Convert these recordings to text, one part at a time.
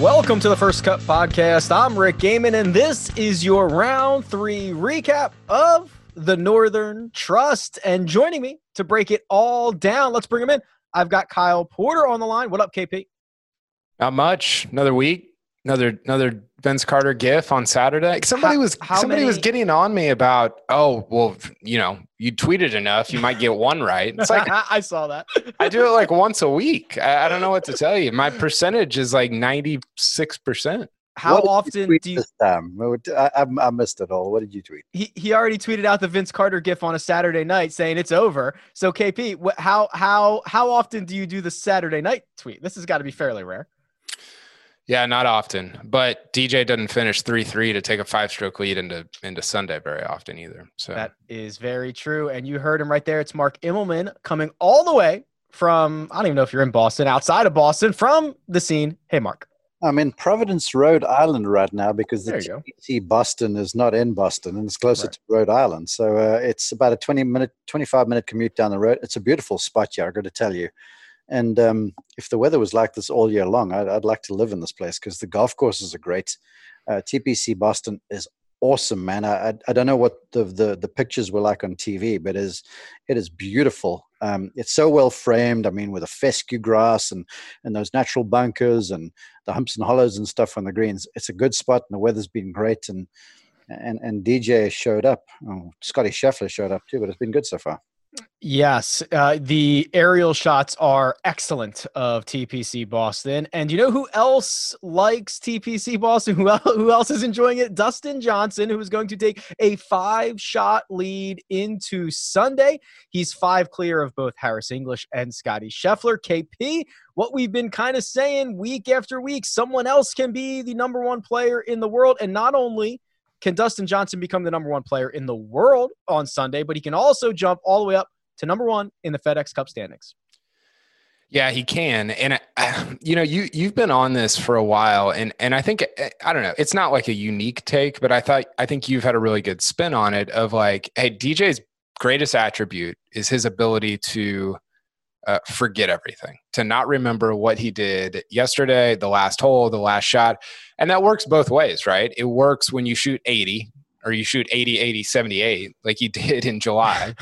Welcome to the First Cut Podcast. I'm Rick Gehman, and this is your round three recap of the Northern Trust. And joining me to break it all down, let's bring him in. I've got Kyle Porter on the line. What up, KP? Not much. Another week. Another another Vince Carter gif on Saturday. Somebody how, was how somebody many? was getting on me about, oh, well, you know, you tweeted enough, you might get one right. It's like I saw that. I do it like once a week. I, I, don't know what to tell you. My percentage is like ninety six percent. How often you do you? Time? I, I, missed it all. What did you tweet? He he already tweeted out the Vince Carter gif on a Saturday night saying it's over. So KP, how how how often do you do the Saturday night tweet? This has got to be fairly rare. Yeah, not often. But DJ doesn't finish three three to take a five stroke lead into into Sunday very often either. So that is very true. And you heard him right there. It's Mark Immelman coming all the way from I don't even know if you're in Boston, outside of Boston, from the scene. Hey Mark. I'm in Providence, Rhode Island right now because the TPC Boston is not in Boston and it's closer right. to Rhode Island. So uh, it's about a 20 minute, 25 minute commute down the road. It's a beautiful spot here, I got to tell you. And um, if the weather was like this all year long, I'd, I'd like to live in this place because the golf courses are great. Uh, TPC Boston is awesome, man. I, I don't know what the, the, the pictures were like on TV, but it is it is beautiful. Um, it's so well framed. I mean, with a fescue grass and and those natural bunkers and the humps and hollows and stuff on the greens. It's a good spot, and the weather's been great. And and and DJ showed up. Oh, Scottie Scheffler showed up too, but it's been good so far. Yes, uh, the aerial shots are excellent of TPC Boston, and you know who else likes TPC Boston? Who else, who else is enjoying it? Dustin Johnson, who is going to take a five-shot lead into Sunday. He's five clear of both Harris English and Scottie Scheffler. KP, what we've been kind of saying week after week, someone else can be the number one player in the world, and not only can Dustin Johnson become the number one player in the world on Sunday, but he can also jump all the way up to number one in the FedEx Cup standings. Yeah, he can, and uh, you know, you you've been on this for a while, and and I think I don't know, it's not like a unique take, but I thought I think you've had a really good spin on it of like, hey, DJ's greatest attribute is his ability to uh, forget everything, to not remember what he did yesterday, the last hole, the last shot. And that works both ways, right? It works when you shoot 80 or you shoot 80, 80, 78, like you did in July.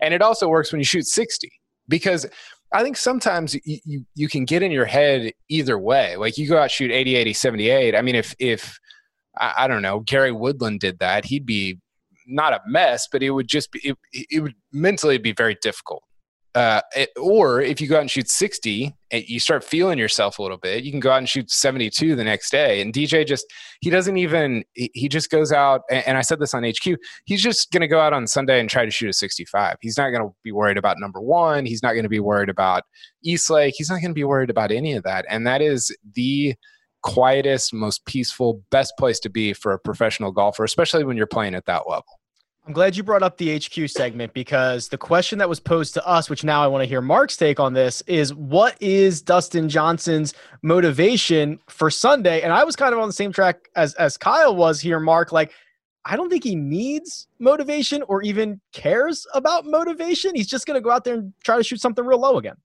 and it also works when you shoot 60 because I think sometimes you, you, you can get in your head either way. Like you go out shoot 80, 80, 78. I mean, if, if, I, I don't know, Gary Woodland did that, he'd be not a mess, but it would just be, it, it would mentally be very difficult uh, or if you go out and shoot 60 and you start feeling yourself a little bit, you can go out and shoot 72 the next day. And DJ just, he doesn't even, he just goes out. And I said this on HQ, he's just going to go out on Sunday and try to shoot a 65. He's not going to be worried about number one. He's not going to be worried about East Lake. He's not going to be worried about any of that. And that is the quietest, most peaceful, best place to be for a professional golfer, especially when you're playing at that level. I'm glad you brought up the HQ segment because the question that was posed to us, which now I want to hear Mark's take on this, is what is Dustin Johnson's motivation for Sunday? And I was kind of on the same track as as Kyle was here, Mark. Like, I don't think he needs motivation or even cares about motivation. He's just going to go out there and try to shoot something real low again.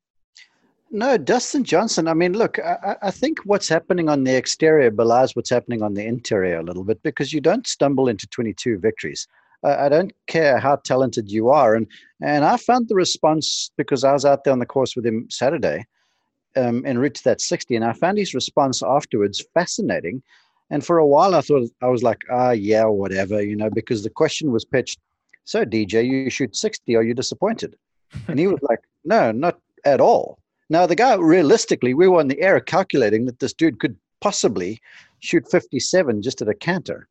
No, Dustin Johnson. I mean, look, I, I, think what's happening on the exterior belies what's happening on the interior a little bit because you don't stumble into 22 victories. I don't care how talented you are, and and I found the response because I was out there on the course with him Saturday, um, en route to that 60, and I found his response afterwards fascinating. And for a while, I thought I was like, ah, yeah, whatever, you know, because the question was pitched. So, DJ, you shoot 60. Are you disappointed? And he was like, no, not at all. Now, the guy, realistically, we were in the air calculating that this dude could possibly shoot 57 just at a canter.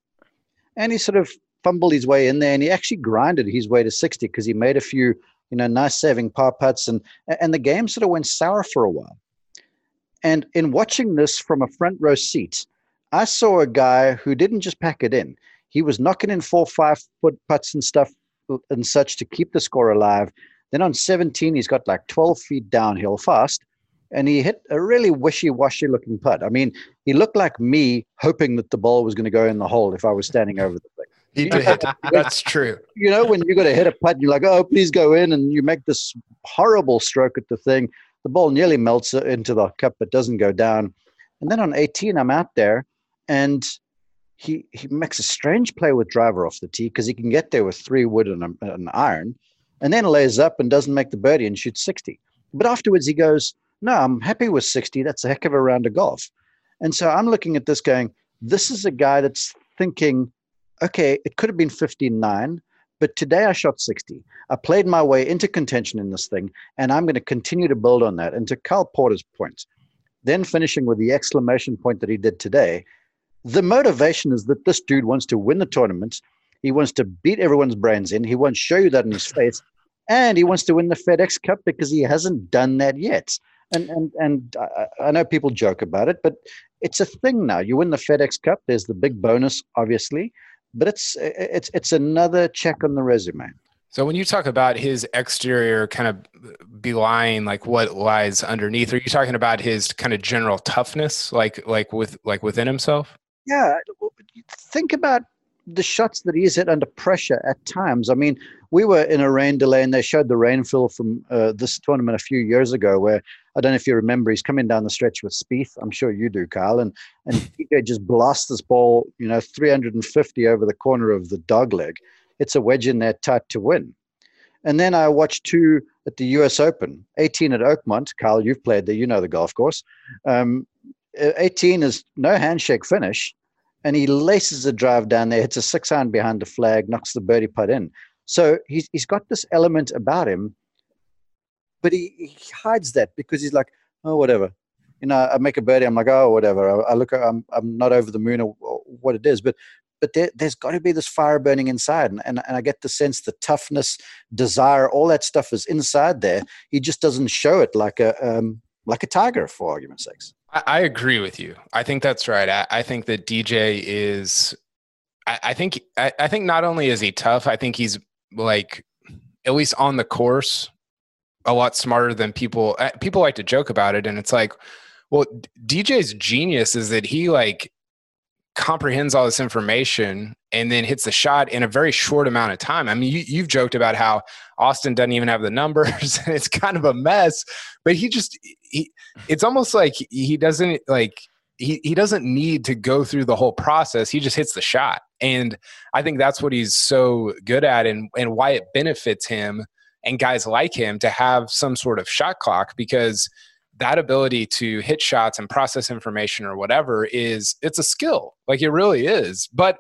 And he sort of fumbled his way in there and he actually grinded his way to 60 because he made a few, you know, nice saving par putts and, and the game sort of went sour for a while. And in watching this from a front row seat, I saw a guy who didn't just pack it in. He was knocking in four, five foot putts and stuff uh, and such to keep the score alive. Then on 17, he's got like 12 feet downhill fast, and he hit a really wishy-washy looking putt. I mean, he looked like me hoping that the ball was going to go in the hole if I was standing over the. He did. That's true. You know, when you got to hit a putt, you're like, oh, please go in, and you make this horrible stroke at the thing. The ball nearly melts into the cup, but doesn't go down. And then on 18, I'm out there, and he he makes a strange play with driver off the tee because he can get there with three wood and a, an iron, and then lays up and doesn't make the birdie and shoots 60. But afterwards, he goes, no, I'm happy with 60. That's a heck of a round of golf. And so I'm looking at this going, this is a guy that's thinking, okay, it could have been 59, but today I shot 60. I played my way into contention in this thing, and I'm going to continue to build on that. And to Kyle Porter's point, then finishing with the exclamation point that he did today, the motivation is that this dude wants to win the tournament. He wants to beat everyone's brains in. He wants to show you that in his face. And he wants to win the FedEx Cup because he hasn't done that yet. And and and I, I know people joke about it, but it's a thing now. You win the FedEx Cup. There's the big bonus, obviously, but it's it's it's another check on the resume. So when you talk about his exterior kind of belying like what lies underneath, are you talking about his kind of general toughness, like like with like within himself? Yeah, think about the shots that he's hit under pressure at times. I mean, we were in a rain delay, and they showed the rainfall from uh, this tournament a few years ago, where I don't know if you remember, he's coming down the stretch with Spieth. I'm sure you do, Kyle, and and DJ just blasts this ball, you know, 350 over the corner of the dog leg. It's a wedge in there, tight to win. And then I watched two at the U.S. Open, 18 at Oakmont. Kyle, you've played there, you know the golf course. Um, 18 is no handshake finish and he laces a drive down there, hits a six iron behind the flag, knocks the birdie putt in. So he's he's got this element about him, but he, he hides that because he's like, oh whatever, you know. I make a birdie, I'm like, oh whatever. I, I look, I'm I'm not over the moon or, or what it is, but but there, has got to be this fire burning inside, and, and and I get the sense the toughness, desire, all that stuff is inside there. He just doesn't show it like a um, like a tiger, for argument's sakes. I, I agree with you. I think that's right. I, I think that DJ is. I, I think. I, I think not only is he tough. I think he's like, at least on the course, a lot smarter than people. Uh, people like to joke about it, and it's like, well, DJ's genius is that he like comprehends all this information and then hits the shot in a very short amount of time. I mean, you, have joked about how Austin doesn't even have the numbers and it's kind of a mess, but he just he it's almost like he doesn't like he, he doesn't need to go through the whole process. He just hits the shot. And I think that's what he's so good at and, and why it benefits him and guys like him to have some sort of shot clock because that ability to hit shots and process information or whatever is it's a skill. Like it really is. But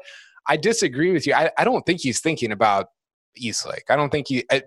I disagree with you. I, I don't think he's thinking about East Lake. I don't think he I,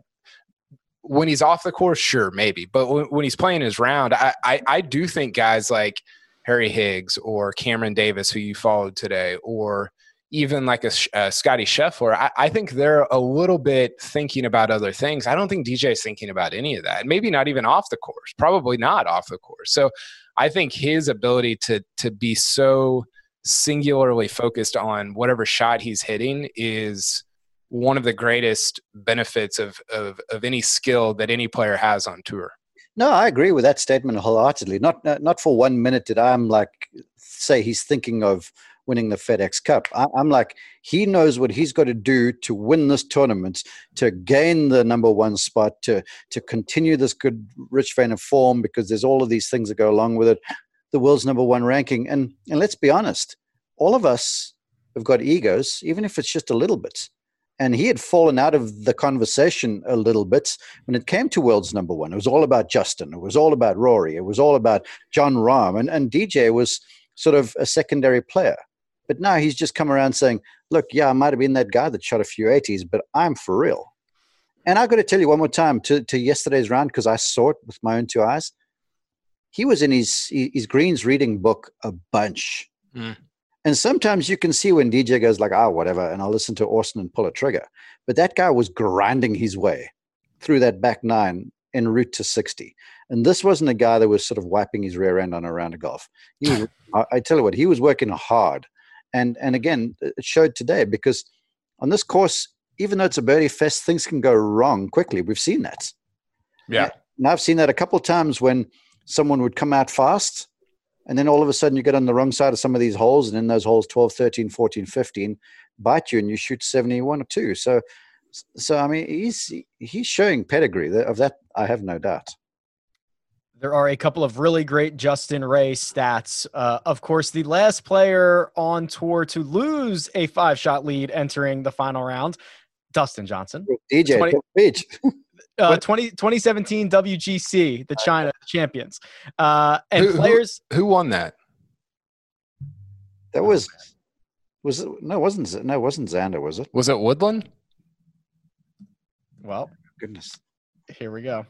when he's off the course, sure, maybe. But when, when he's playing his round, I, I, I do think guys like Harry Higgs or Cameron Davis, who you followed today, or even like a, a uh, Scottie Scheffler, I, I, think they're a little bit thinking about other things. I don't think DJ is thinking about any of that. Maybe not even off the course. Probably not off the course. So I think his ability to to be so singularly focused on whatever shot he's hitting is one of the greatest benefits of, of, of any skill that any player has on tour. No, I agree with that statement wholeheartedly. Not not for one minute did I'm like say he's thinking of winning the FedEx Cup. I, am like, he knows what he's got to do to win this tournament, to gain the number one spot, to to continue this good rich vein of form because there's all of these things that go along with it. The world's number one ranking, and and let's be honest, all of us have got egos, even if it's just a little bit. And he had fallen out of the conversation a little bit when it came to world's number one. It was all about Justin. It was all about Rory. It was all about Jon Rahm. And, and DJ was sort of a secondary player. But now he's just come around saying, look, yeah, I might have been that guy that shot a few 80s, but I'm for real. And I've got to tell you one more time to, to yesterday's round, because I saw it with my own two eyes. He was in his, his greens reading book a bunch. Mm. And sometimes you can see when DJ goes like, ah, oh, whatever, and I'll listen to Austin and pull a trigger. But that guy was grinding his way through that back nine en route to 60. And this wasn't a guy that was sort of wiping his rear end on a round of golf. I tell you what, he was working hard and and again, it showed today because on this course, even though it's a birdie fest, things can go wrong quickly. We've seen that. Yeah. And I've seen that a couple of times when someone would come out fast and then all of a sudden you get on the wrong side of some of these holes and in those holes 12 13 14 15 bite you and you shoot 71 or 2 so so i mean he's he's showing pedigree of that i have no doubt there are a couple of really great Justin Ray stats. Uh, of course, the last player on tour to lose a five shot lead entering the final round, Dustin Johnson. DJ, 20, Beach. uh, 20, 2017 WGC, the China champions. Uh, and who, players. Who, who, won that? That was. Was it? No, it wasn't. No, it wasn't Xander, was it? Was it Woodland? Well, goodness. Here we go.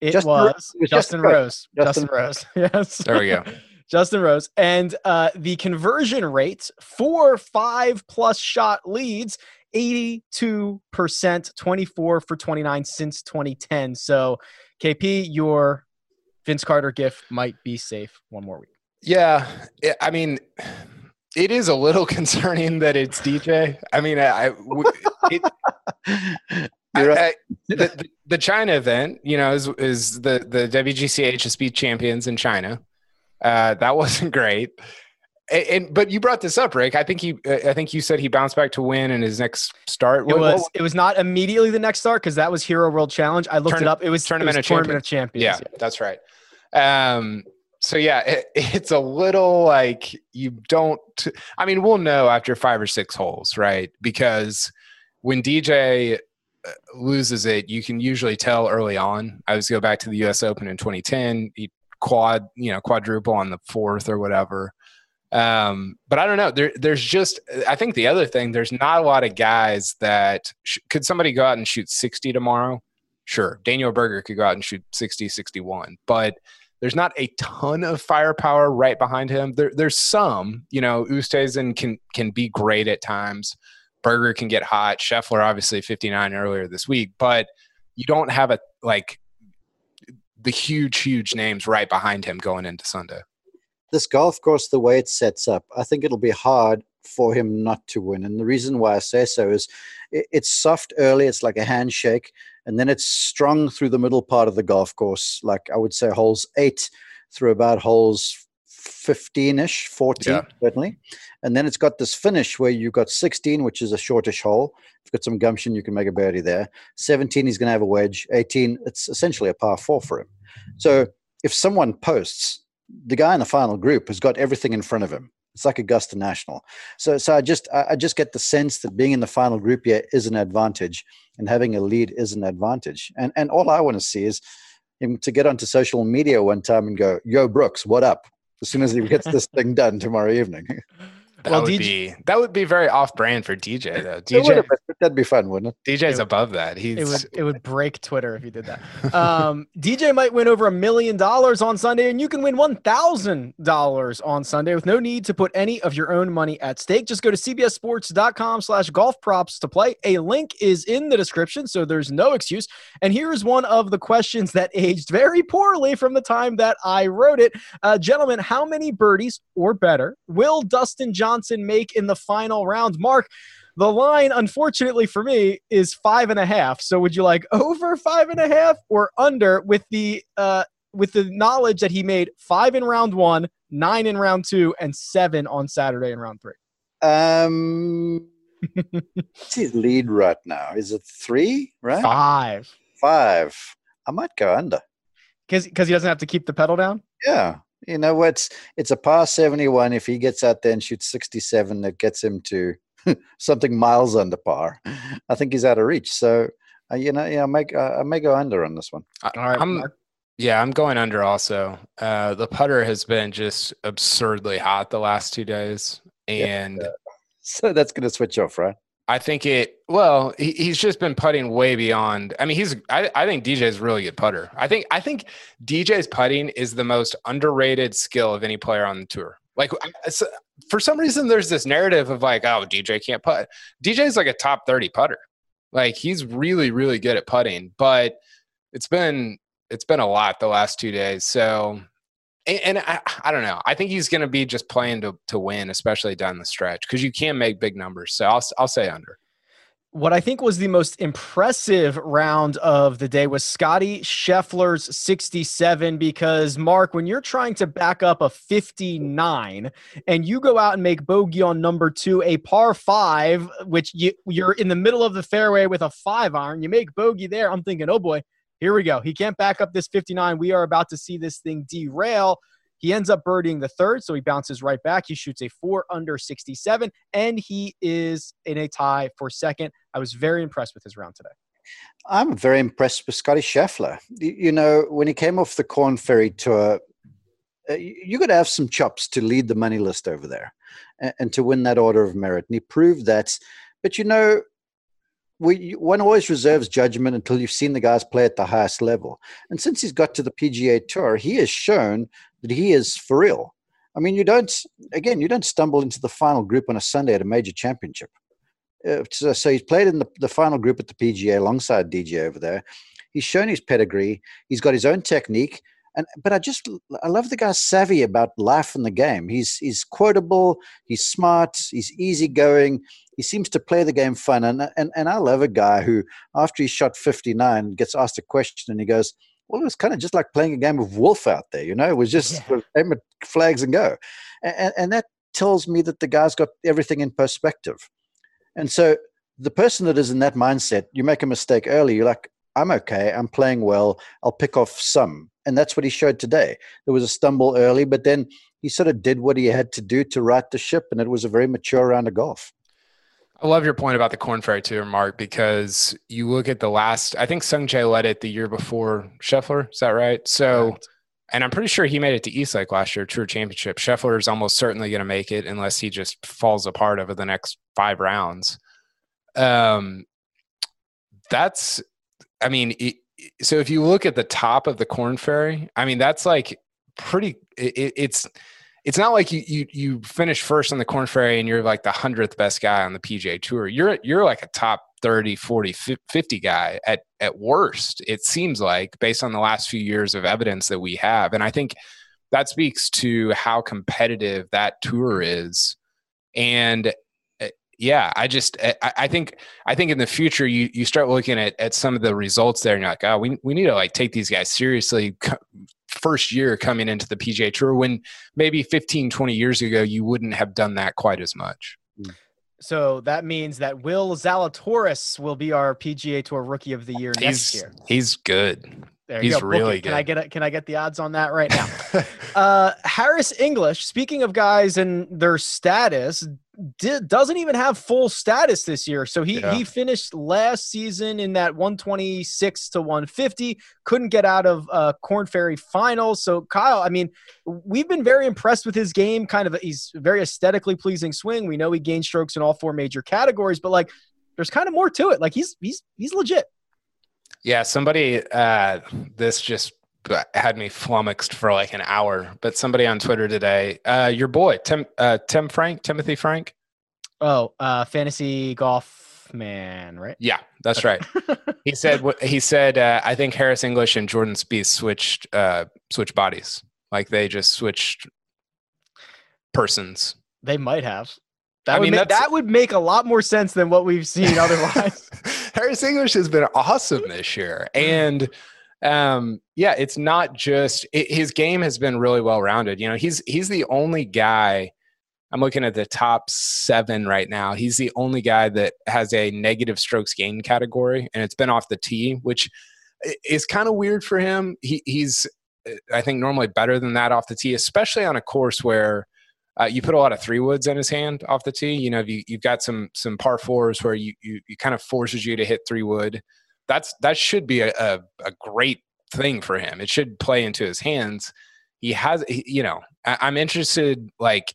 It Justin was, was Justin, Rose. Justin, Justin Rose. yes. There we go. Justin Rose. And uh, the conversion rate for five plus shot leads, 82%, 24 for 29 since 2010. So, KP, your Vince Carter gift might be safe one more week. Yeah. I mean, it is a little concerning that it's DJ. I mean, I, it, I, the, the, China event, you know, is, is the the WGC HSB champions in China. Uh, that wasn't great. And, and, but you brought this up, Rick. I think he, I think you said he bounced back to win in his next start. It was, it was not immediately the next start because that was Hero World Challenge. I looked Turn, it up. It was tournament, it was of, tournament champions. of Champions. Yeah, yeah, that's right. Um, so yeah, it, it's a little like you don't. I mean, we'll know after five or six holes, right? Because when DJ loses it, you can usually tell early on. I was go back to the U.S. Open in 2010. He quad, you know, quadruple on the fourth or whatever. Um, but I don't know. There, there's just. I think the other thing, there's not a lot of guys that sh- could somebody go out and shoot 60 tomorrow. Sure, Daniel Berger could go out and shoot 60, 61, but there's not a ton of firepower right behind him. There, there's some. You know, Oosthuizen can can be great at times. Berger can get hot. Scheffler obviously 59 earlier this week, but you don't have a like the huge, huge names right behind him going into Sunday. This golf course, the way it sets up, I think it'll be hard for him not to win. And the reason why I say so is it's soft early, it's like a handshake, and then it's strong through the middle part of the golf course, like I would say holes eight through about holes 15 ish, 14 yeah. certainly. And then it's got this finish where you've got 16, which is a shortish hole. If you've got some gumption, you can make a birdie there. 17, he's going to have a wedge. 18, it's essentially a par four for him. So if someone posts, the guy in the final group has got everything in front of him. It's like Augusta National. So, so I just, I just get the sense that being in the final group here is an advantage, and having a lead is an advantage. And and all I want to see is him to get onto social media one time and go, "Yo, Brooks, what up?" As soon as he gets this thing done tomorrow evening. That well, would DJ, be that would be very off brand for DJ though. DJ that'd be fun, wouldn't it? DJ's it, above that. He's it would it would break Twitter if he did that. Um, DJ might win over a million dollars on Sunday, and you can win one thousand dollars on Sunday with no need to put any of your own money at stake. Just go to cbssports.com/slash golf props to play. A link is in the description, so there's no excuse. And here's one of the questions that aged very poorly from the time that I wrote it, uh, gentlemen. How many birdies or better will Dustin Johnson Johnson make in the final round. Mark, the line, unfortunately for me, is five and a half. So would you like over five and a half or under with the uh, with the knowledge that he made five in round one, nine in round two, and seven on Saturday in round three? Um, what's his lead right now? Is it three? Right? Five. Five. I might go under. Because he doesn't have to keep the pedal down. Yeah, you know what's it's a par seventy one. If he gets out there and shoots sixty seven, that gets him to something miles under par. I think he's out of reach. So uh, you know, yeah, I may uh, I may go under on this one. All right, I'm, yeah, I'm going under also. Uh, the putter has been just absurdly hot the last two days, and yeah. so that's going to switch off, right? I think it. Well, he, he's just been putting way beyond. I mean, he's. I, I think DJ is really good putter. I think. I think DJ's putting is the most underrated skill of any player on the tour. Like, for some reason, there's this narrative of like, oh, DJ can't putt. Is like a top thirty putter. Like, he's really, really good at putting, but it's been it's been a lot the last two days. So and, and I, I, don't know. I think he's going to be just playing to to win, especially down the stretch, because you can make big numbers. So I'll I'll say under. What I think was the most impressive round of the day was Scottie Scheffler's 67 because Mark, when you're trying to back up a 59 and you go out and make bogey on number two, a par five, which you, you're in the middle of the fairway with a five iron, you make bogey there. I'm thinking, oh boy, here we go. He can't back up this 59. We are about to see this thing derail. He ends up birdieing the third, so he bounces right back. He shoots a four under 67, and he is in a tie for second. I was very impressed with his round today. I'm very impressed with Scottie Scheffler. You know, when he came off the Korn Ferry tour, uh, you got to have some chops to lead the money list over there and, and to win that order of merit. And he proved that. But you know, we, one always reserves judgment until you've seen the guys play at the highest level. And since he's got to the PGA Tour, he has shown that he is for real. I mean, you don't, again, you don't stumble into the final group on a Sunday at a major championship. Uh, so, so, he's played in the, the final group at the PGA alongside DJ over there. He's shown his pedigree. He's got his own technique. And, but I just I love the guy's savvy about life and the game. He's he's quotable. He's smart. He's easygoing he seems to play the game fun. And, and, and I love a guy who, after he shot 59, gets asked a question and he goes, well, it was kind of just like playing a game of wolf out there, you know, it was just yeah. aim at flags and go. And, and that tells me that the guy's got everything in perspective. And so the person that is in that mindset, you make a mistake early, you're like, I'm okay, I'm playing well, I'll pick off some. And that's what he showed today. There was a stumble early, but then he sort of did what he had to do to right the ship, and it was a very mature round of golf. I love your point about the Korn Ferry too, Mark, because you look at the last, I think Sung Jae led it the year before Scheffler. Is that right? So, right. and I'm pretty sure he made it to East Lake last year, Tour Championship. Scheffler is almost certainly going to make it unless he just falls apart over the next five rounds. Um, that's, I mean, it, so if you look at the top of the Korn Ferry, I mean, that's like pretty, it, it's, it's not like you you you finish first on the Korn Ferry and you're like the 100th best guy on the PGA Tour. You're you're like a top 30, 40, 50 guy at at worst. It seems like based on the last few years of evidence that we have. And I think that speaks to how competitive that tour is. And yeah, I just I, I, think I think in the future you you start looking at at some of the results there and you're like, oh, we we need to like take these guys seriously, first year coming into the PGA Tour when maybe 15, 20 years ago, you wouldn't have done that quite as much. Hmm. So that means that Will Zalatoris will be our PGA Tour Rookie of the Year next he's, year. He's good. There he's really good. Can I get a, Can I get the odds on that right now? uh, Harris English. Speaking of guys and their status, did, doesn't even have full status this year. So he yeah. he finished last season in that 126 to 150. Couldn't get out of uh, Korn Ferry finals. So Kyle, I mean, we've been very impressed with his game. Kind of, he's very aesthetically pleasing swing. We know he gained strokes in all four major categories, but like, there's kind of more to it. Like he's he's he's legit. Yeah, somebody. Uh, this just had me flummoxed for like an hour. But somebody on Twitter today, uh, your boy Tim uh, Tim Frank, Timothy Frank. Oh, uh, fantasy golf man, right? Yeah, that's right. he said he said uh, I think Harris English and Jordan Spieth switched uh, switched bodies, like they just switched persons. They might have. That I would mean, make, that would make a lot more sense than what we've seen otherwise. Harris English has been awesome this year, and um, yeah, it's not just it, his game has been really well rounded. You know, he's he's the only guy. I'm looking at the top seven right now. He's the only guy that has a negative strokes gain category, and it's been off the tee, which is kind of weird for him. He, he's, I think, normally better than that off the tee, especially on a course where uh, you put a lot of three woods in his hand off the tee. You know, you, you've got some some par fours where you, you, you kind of forces you to hit three wood that's that should be a, a, a great thing for him. It should play into his hands. He has, he, you know, I, I'm interested. Like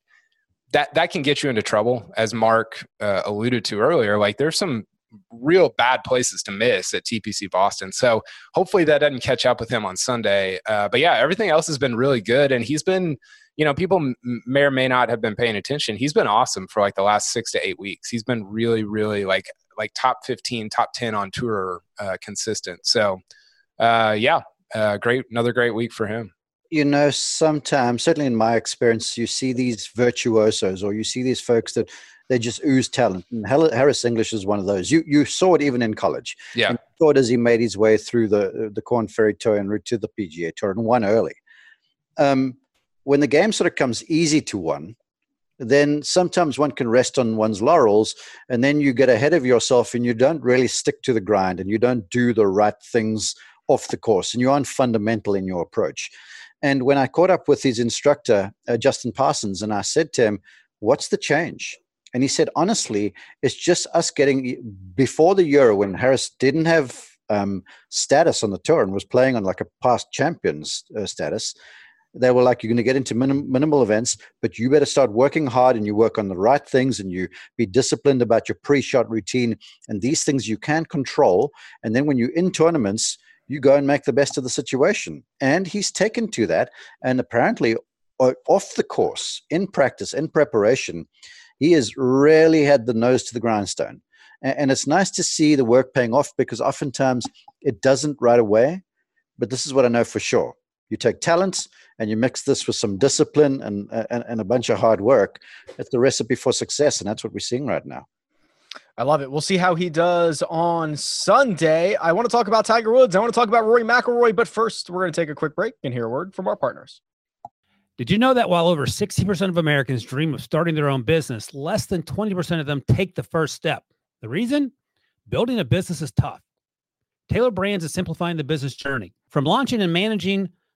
that, that can get you into trouble, as Mark uh, alluded to earlier. Like there's some real bad places to miss at TPC Boston. So hopefully that doesn't catch up with him on Sunday. Uh, but yeah, everything else has been really good, and he's been, you know, people m- may or may not have been paying attention. He's been awesome for like the last six to eight weeks. He's been really, really like like top 15, top 10 on tour uh, consistent. So, uh, yeah, uh, great, another great week for him. You know, sometimes, certainly in my experience, you see these virtuosos or you see these folks that they just ooze talent. And Harris English is one of those. You you saw it even in college. Yeah. And saw it as he made his way through the the Korn Ferry Tour and route to the PGA Tour and won early. Um, when the game sort of comes easy to one, then sometimes one can rest on one's laurels and then you get ahead of yourself and you don't really stick to the grind and you don't do the right things off the course and you aren't fundamental in your approach. And when I caught up with his instructor, uh, Justin Parsons, and I said to him, What's the change? And he said, Honestly, it's just us getting before the Euro when Harris didn't have um, status on the tour and was playing on like a past champions uh, status they were like, you're going to get into minim- minimal events, but you better start working hard and you work on the right things and you be disciplined about your pre shot routine. And these things you can control. And then when you're in tournaments, you go and make the best of the situation. And he's taken to that. And apparently, off the course, in practice, in preparation, he has really had the nose to the grindstone. And it's nice to see the work paying off because oftentimes it doesn't right away. But this is what I know for sure. You take talents and you mix this with some discipline and, and, and a bunch of hard work, it's the recipe for success. And that's what we're seeing right now. I love it. We'll see how he does on Sunday. I want to talk about Tiger Woods. I want to talk about Rory McIlroy, but first we're going to take a quick break and hear a word from our partners. Did you know that while over 60% of Americans dream of starting their own business, less than 20% of them take the first step? The reason? Building a business is tough. Tailor Brands is simplifying the business journey. From launching and managing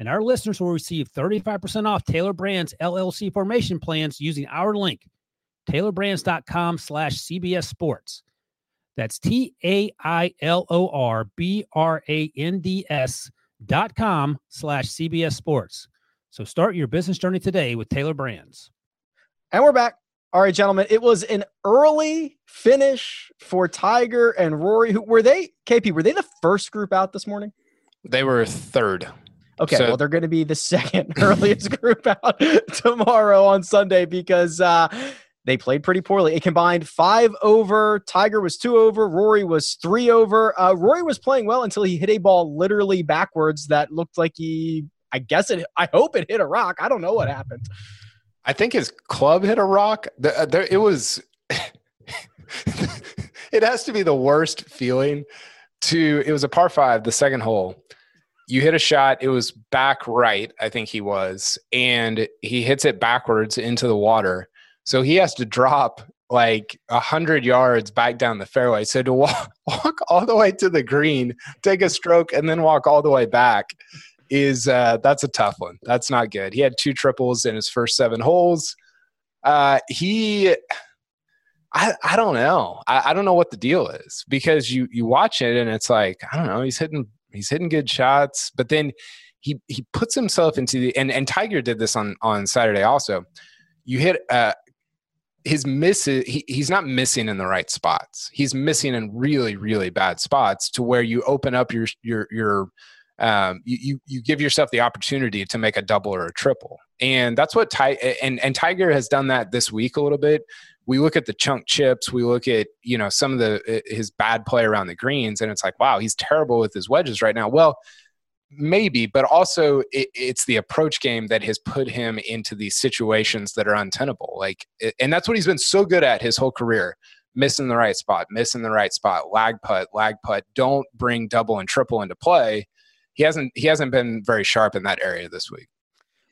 And our listeners will receive 35% off Tailor Brands LLC formation plans using our link, tailorbrands.com slash CBS Sports. That's T A I L O R B R A N D S dot com slash CBS Sports. So start your business journey today with Tailor Brands. And we're back. All right, gentlemen. It was an early finish for Tiger and Rory. Who were they? KP, were they the first group out this morning? They were third. Okay, so, well, they're going to be the second earliest group out tomorrow on Sunday because uh, they played pretty poorly. It combined five over. Tiger was two over. Rory was three over. Uh, Rory was playing well until he hit a ball literally backwards that looked like he. I guess it. I hope it hit a rock. I don't know what happened. I think his club hit a rock. Uh, there, it was. it has to be the worst feeling. To it was a par five, the second hole you hit a shot it was back right i think he was and he hits it backwards into the water so he has to drop like a hundred yards back down the fairway so to walk, walk all the way to the green take a stroke and then walk all the way back is uh, that's a tough one that's not good he had two triples in his first seven holes uh, he I, I don't know. I, I don't know what the deal is because you you watch it and it's like I don't know. He's hitting He's hitting good shots, but then he he puts himself into the and and Tiger did this on on Saturday also. You hit uh his misses he, he's not missing in the right spots. He's missing in really really bad spots to where you open up your your your um, you, you you give yourself the opportunity to make a double or a triple, and that's what Ty and and Tiger has done that this week a little bit. We look at the chunk chips, we look at you know some of the uh, his bad play around the greens, and it's like wow, he's terrible with his wedges right now. Well, maybe, but also it, it's the approach game that has put him into these situations that are untenable. Like, and that's what he's been so good at his whole career missing the right spot, missing the right spot, lag putt, lag putt. Don't bring double and triple into play. He hasn't he hasn't been very sharp in that area this week.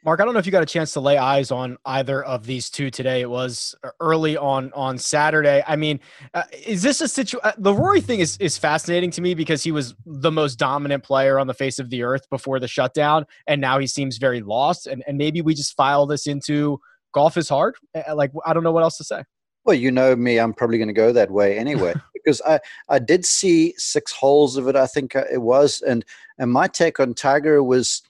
Mark, I don't know if you got a chance to lay eyes on either of these two today. It was early on on Saturday. I mean, uh, is this a situation? Uh, the Rory thing is is fascinating to me because he was the most dominant player on the face of the earth before the shutdown, and now he seems very lost. And and maybe we just file this into golf is hard. Uh, like I don't know what else to say. Well, you know me, I'm probably going to go that way anyway because I I did see six holes of it. I think uh, it was, and and my take on Tiger was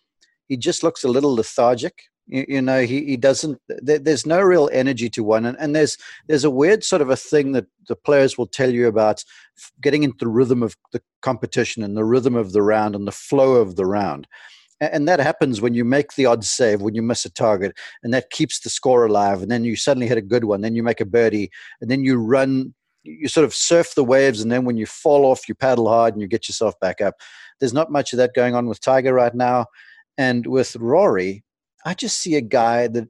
he just looks a little lethargic. You, know, he, he doesn't. There, there's no real energy to one, and, and there's there's a weird sort of a thing that the players will tell you about getting into the rhythm of the competition and the rhythm of the round and the flow of the round. And that happens when you make the odd save, when you miss a target, and that keeps the score alive. And then you suddenly hit a good one, then you make a birdie, and then you run you sort of surf the waves and then when you fall off you paddle hard and you get yourself back up there's not much of that going on with tiger right now and with Rory, I just see a guy that,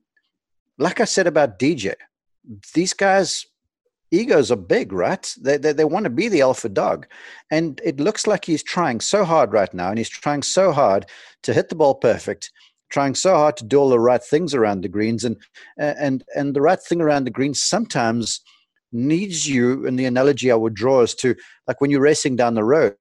like I said about DJ, these guys' egos are big, right? They, they, they want to be the alpha dog. And it looks like he's trying so hard right now, and he's trying so hard to hit the ball perfect, trying so hard to do all the right things around the greens. And, and, and the right thing around the greens sometimes needs you, and the analogy I would draw is to like when you're racing down the road,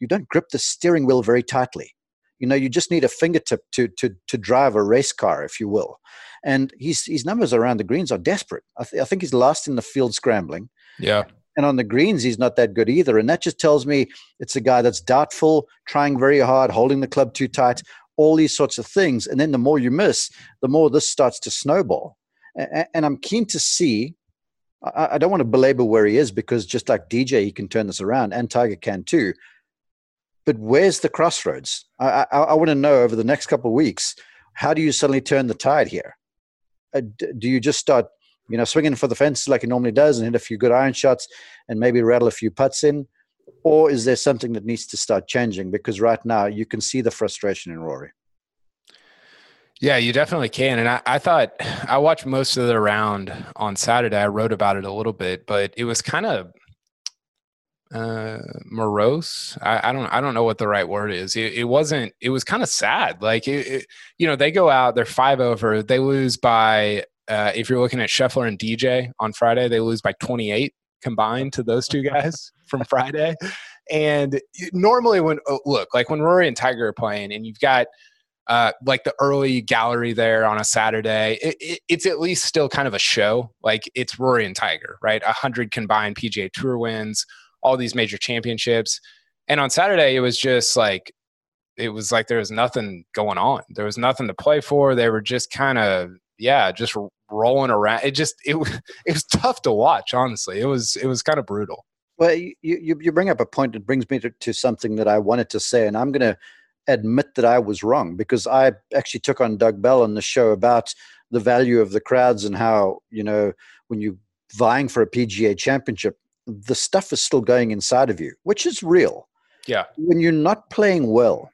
you don't grip the steering wheel very tightly you know, you just need a fingertip to to to drive a race car, if you will. And his his numbers around the greens are desperate. I, th- I think he's last in the field scrambling. Yeah. And on the greens, he's not that good either. And that just tells me it's a guy that's doubtful, trying very hard, holding the club too tight, all these sorts of things. And then the more you miss, the more this starts to snowball. And, I'm keen to see. I don't want to belabor where he is because just like DJ, he can turn this around, and Tiger can too but where's the crossroads? I, I, I want to know over the next couple of weeks, how do you suddenly turn the tide here? Uh, do you just start, you know, swinging for the fences like he normally does and hit a few good iron shots and maybe rattle a few putts in? Or is there something that needs to start changing? Because right now you can see the frustration in Rory. Yeah, you definitely can. And I, I, thought I watched most of the round on Saturday. I wrote about it a little bit, but it was kind of uh morose. I, I, don't i don't know what the right word is. It, it wasn't it was kind of sad. Like it, it, you know they go out they're five over they lose by uh if you're looking at Scheffler and dj on friday they lose by 28 combined to those two guys from friday. And normally when oh, look like when rory and tiger are playing and you've got uh, like the early gallery there on a Saturday, it, it, it's at least still kind of a show. Like it's Rory and Tiger, right? A hundred combined PGA Tour wins, all these major championships. And on Saturday, it was just like, it was like there was nothing going on. There was nothing to play for. They were just kind of, yeah, just rolling around. It just, it, it was tough to watch, honestly. It was, it was kind of brutal. Well, you, you, you bring up a point that brings me to, to something that I wanted to say, and I'm going to admit that I was wrong because I actually took on Doug Bell on the show about the value of the crowds and how, you know, when you're vying for a PGA championship, the stuff is still going inside of you, which is real. Yeah. When you're not playing well,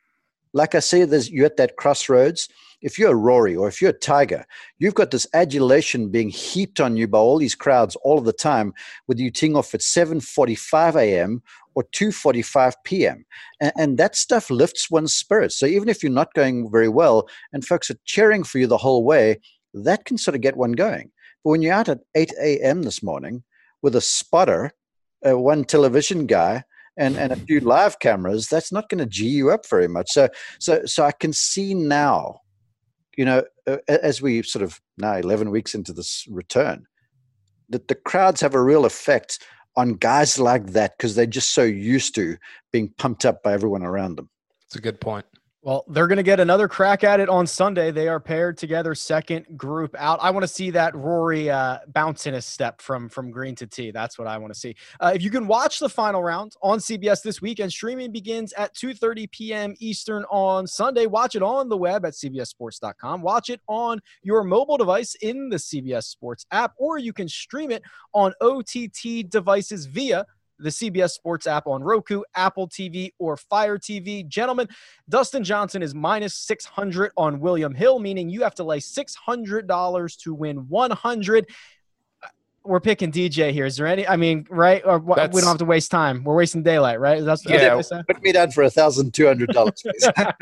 like I say, there's you're at that crossroads. If you're a Rory or if you're a Tiger, you've got this adulation being heaped on you by all these crowds all of the time, whether you ting off at 7:45 a.m. or 2:45 p.m. And, and that stuff lifts one's spirits. So even if you're not going very well, and folks are cheering for you the whole way, that can sort of get one going. But when you're out at 8 a.m. this morning with a spotter uh, one television guy and, and a few live cameras, that's not going to g you up very much. So so so I can see now, you know, uh, as we sort of now eleven weeks into this return, that the crowds have a real effect on guys like that because they're just so used to being pumped up by everyone around them. It's a good point. Well, they're going to get another crack at it on Sunday. They are paired together, second group out. I want to see that Rory uh, bounce in a step from from green to tee. That's what I want to see. Uh, if you can watch the final round on CBS this weekend, streaming begins at 2:30 p.m. Eastern on Sunday. Watch it on the web at cbssports.com. Watch it on your mobile device in the CBS Sports app, or you can stream it on OTT devices via the CBS Sports app on Roku, Apple TV, or Fire TV. Gentlemen, Dustin Johnson is minus 600 on William Hill, meaning you have to lay $600 to win 100 we're picking DJ here. Is there any? I mean, right? Or That's, we don't have to waste time. We're wasting daylight, right? That's yeah. Put me down for a thousand two hundred dollars,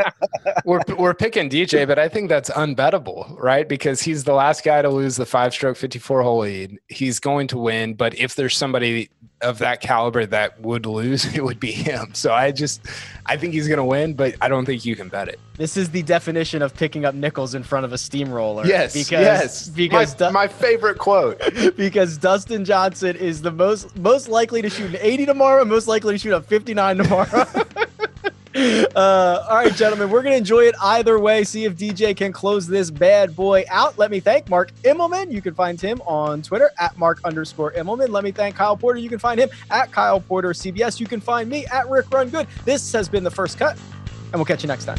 we're we're picking DJ, but I think that's unbettable, right? Because he's the last guy to lose the five-stroke fifty-four hole lead. He's going to win, but if there's somebody of that caliber that would lose, it would be him. So I just, I think he's going to win, but I don't think you can bet it. This is the definition of picking up nickels in front of a steamroller. Yes, because, yes. Because my, my favorite quote. because Dustin Johnson is the most most likely to shoot an 80 tomorrow, and most likely to shoot a 59 tomorrow. Uh, all right, gentlemen, we're going to enjoy it either way. See if DJ can close this bad boy out. Let me thank Mark Immelman. You can find him on Twitter at Mark underscore Immelman. Let me thank Kyle Porter. You can find him at Kyle Porter CBS. You can find me at Rick Run Good. This has been the first cut, and we'll catch you next time.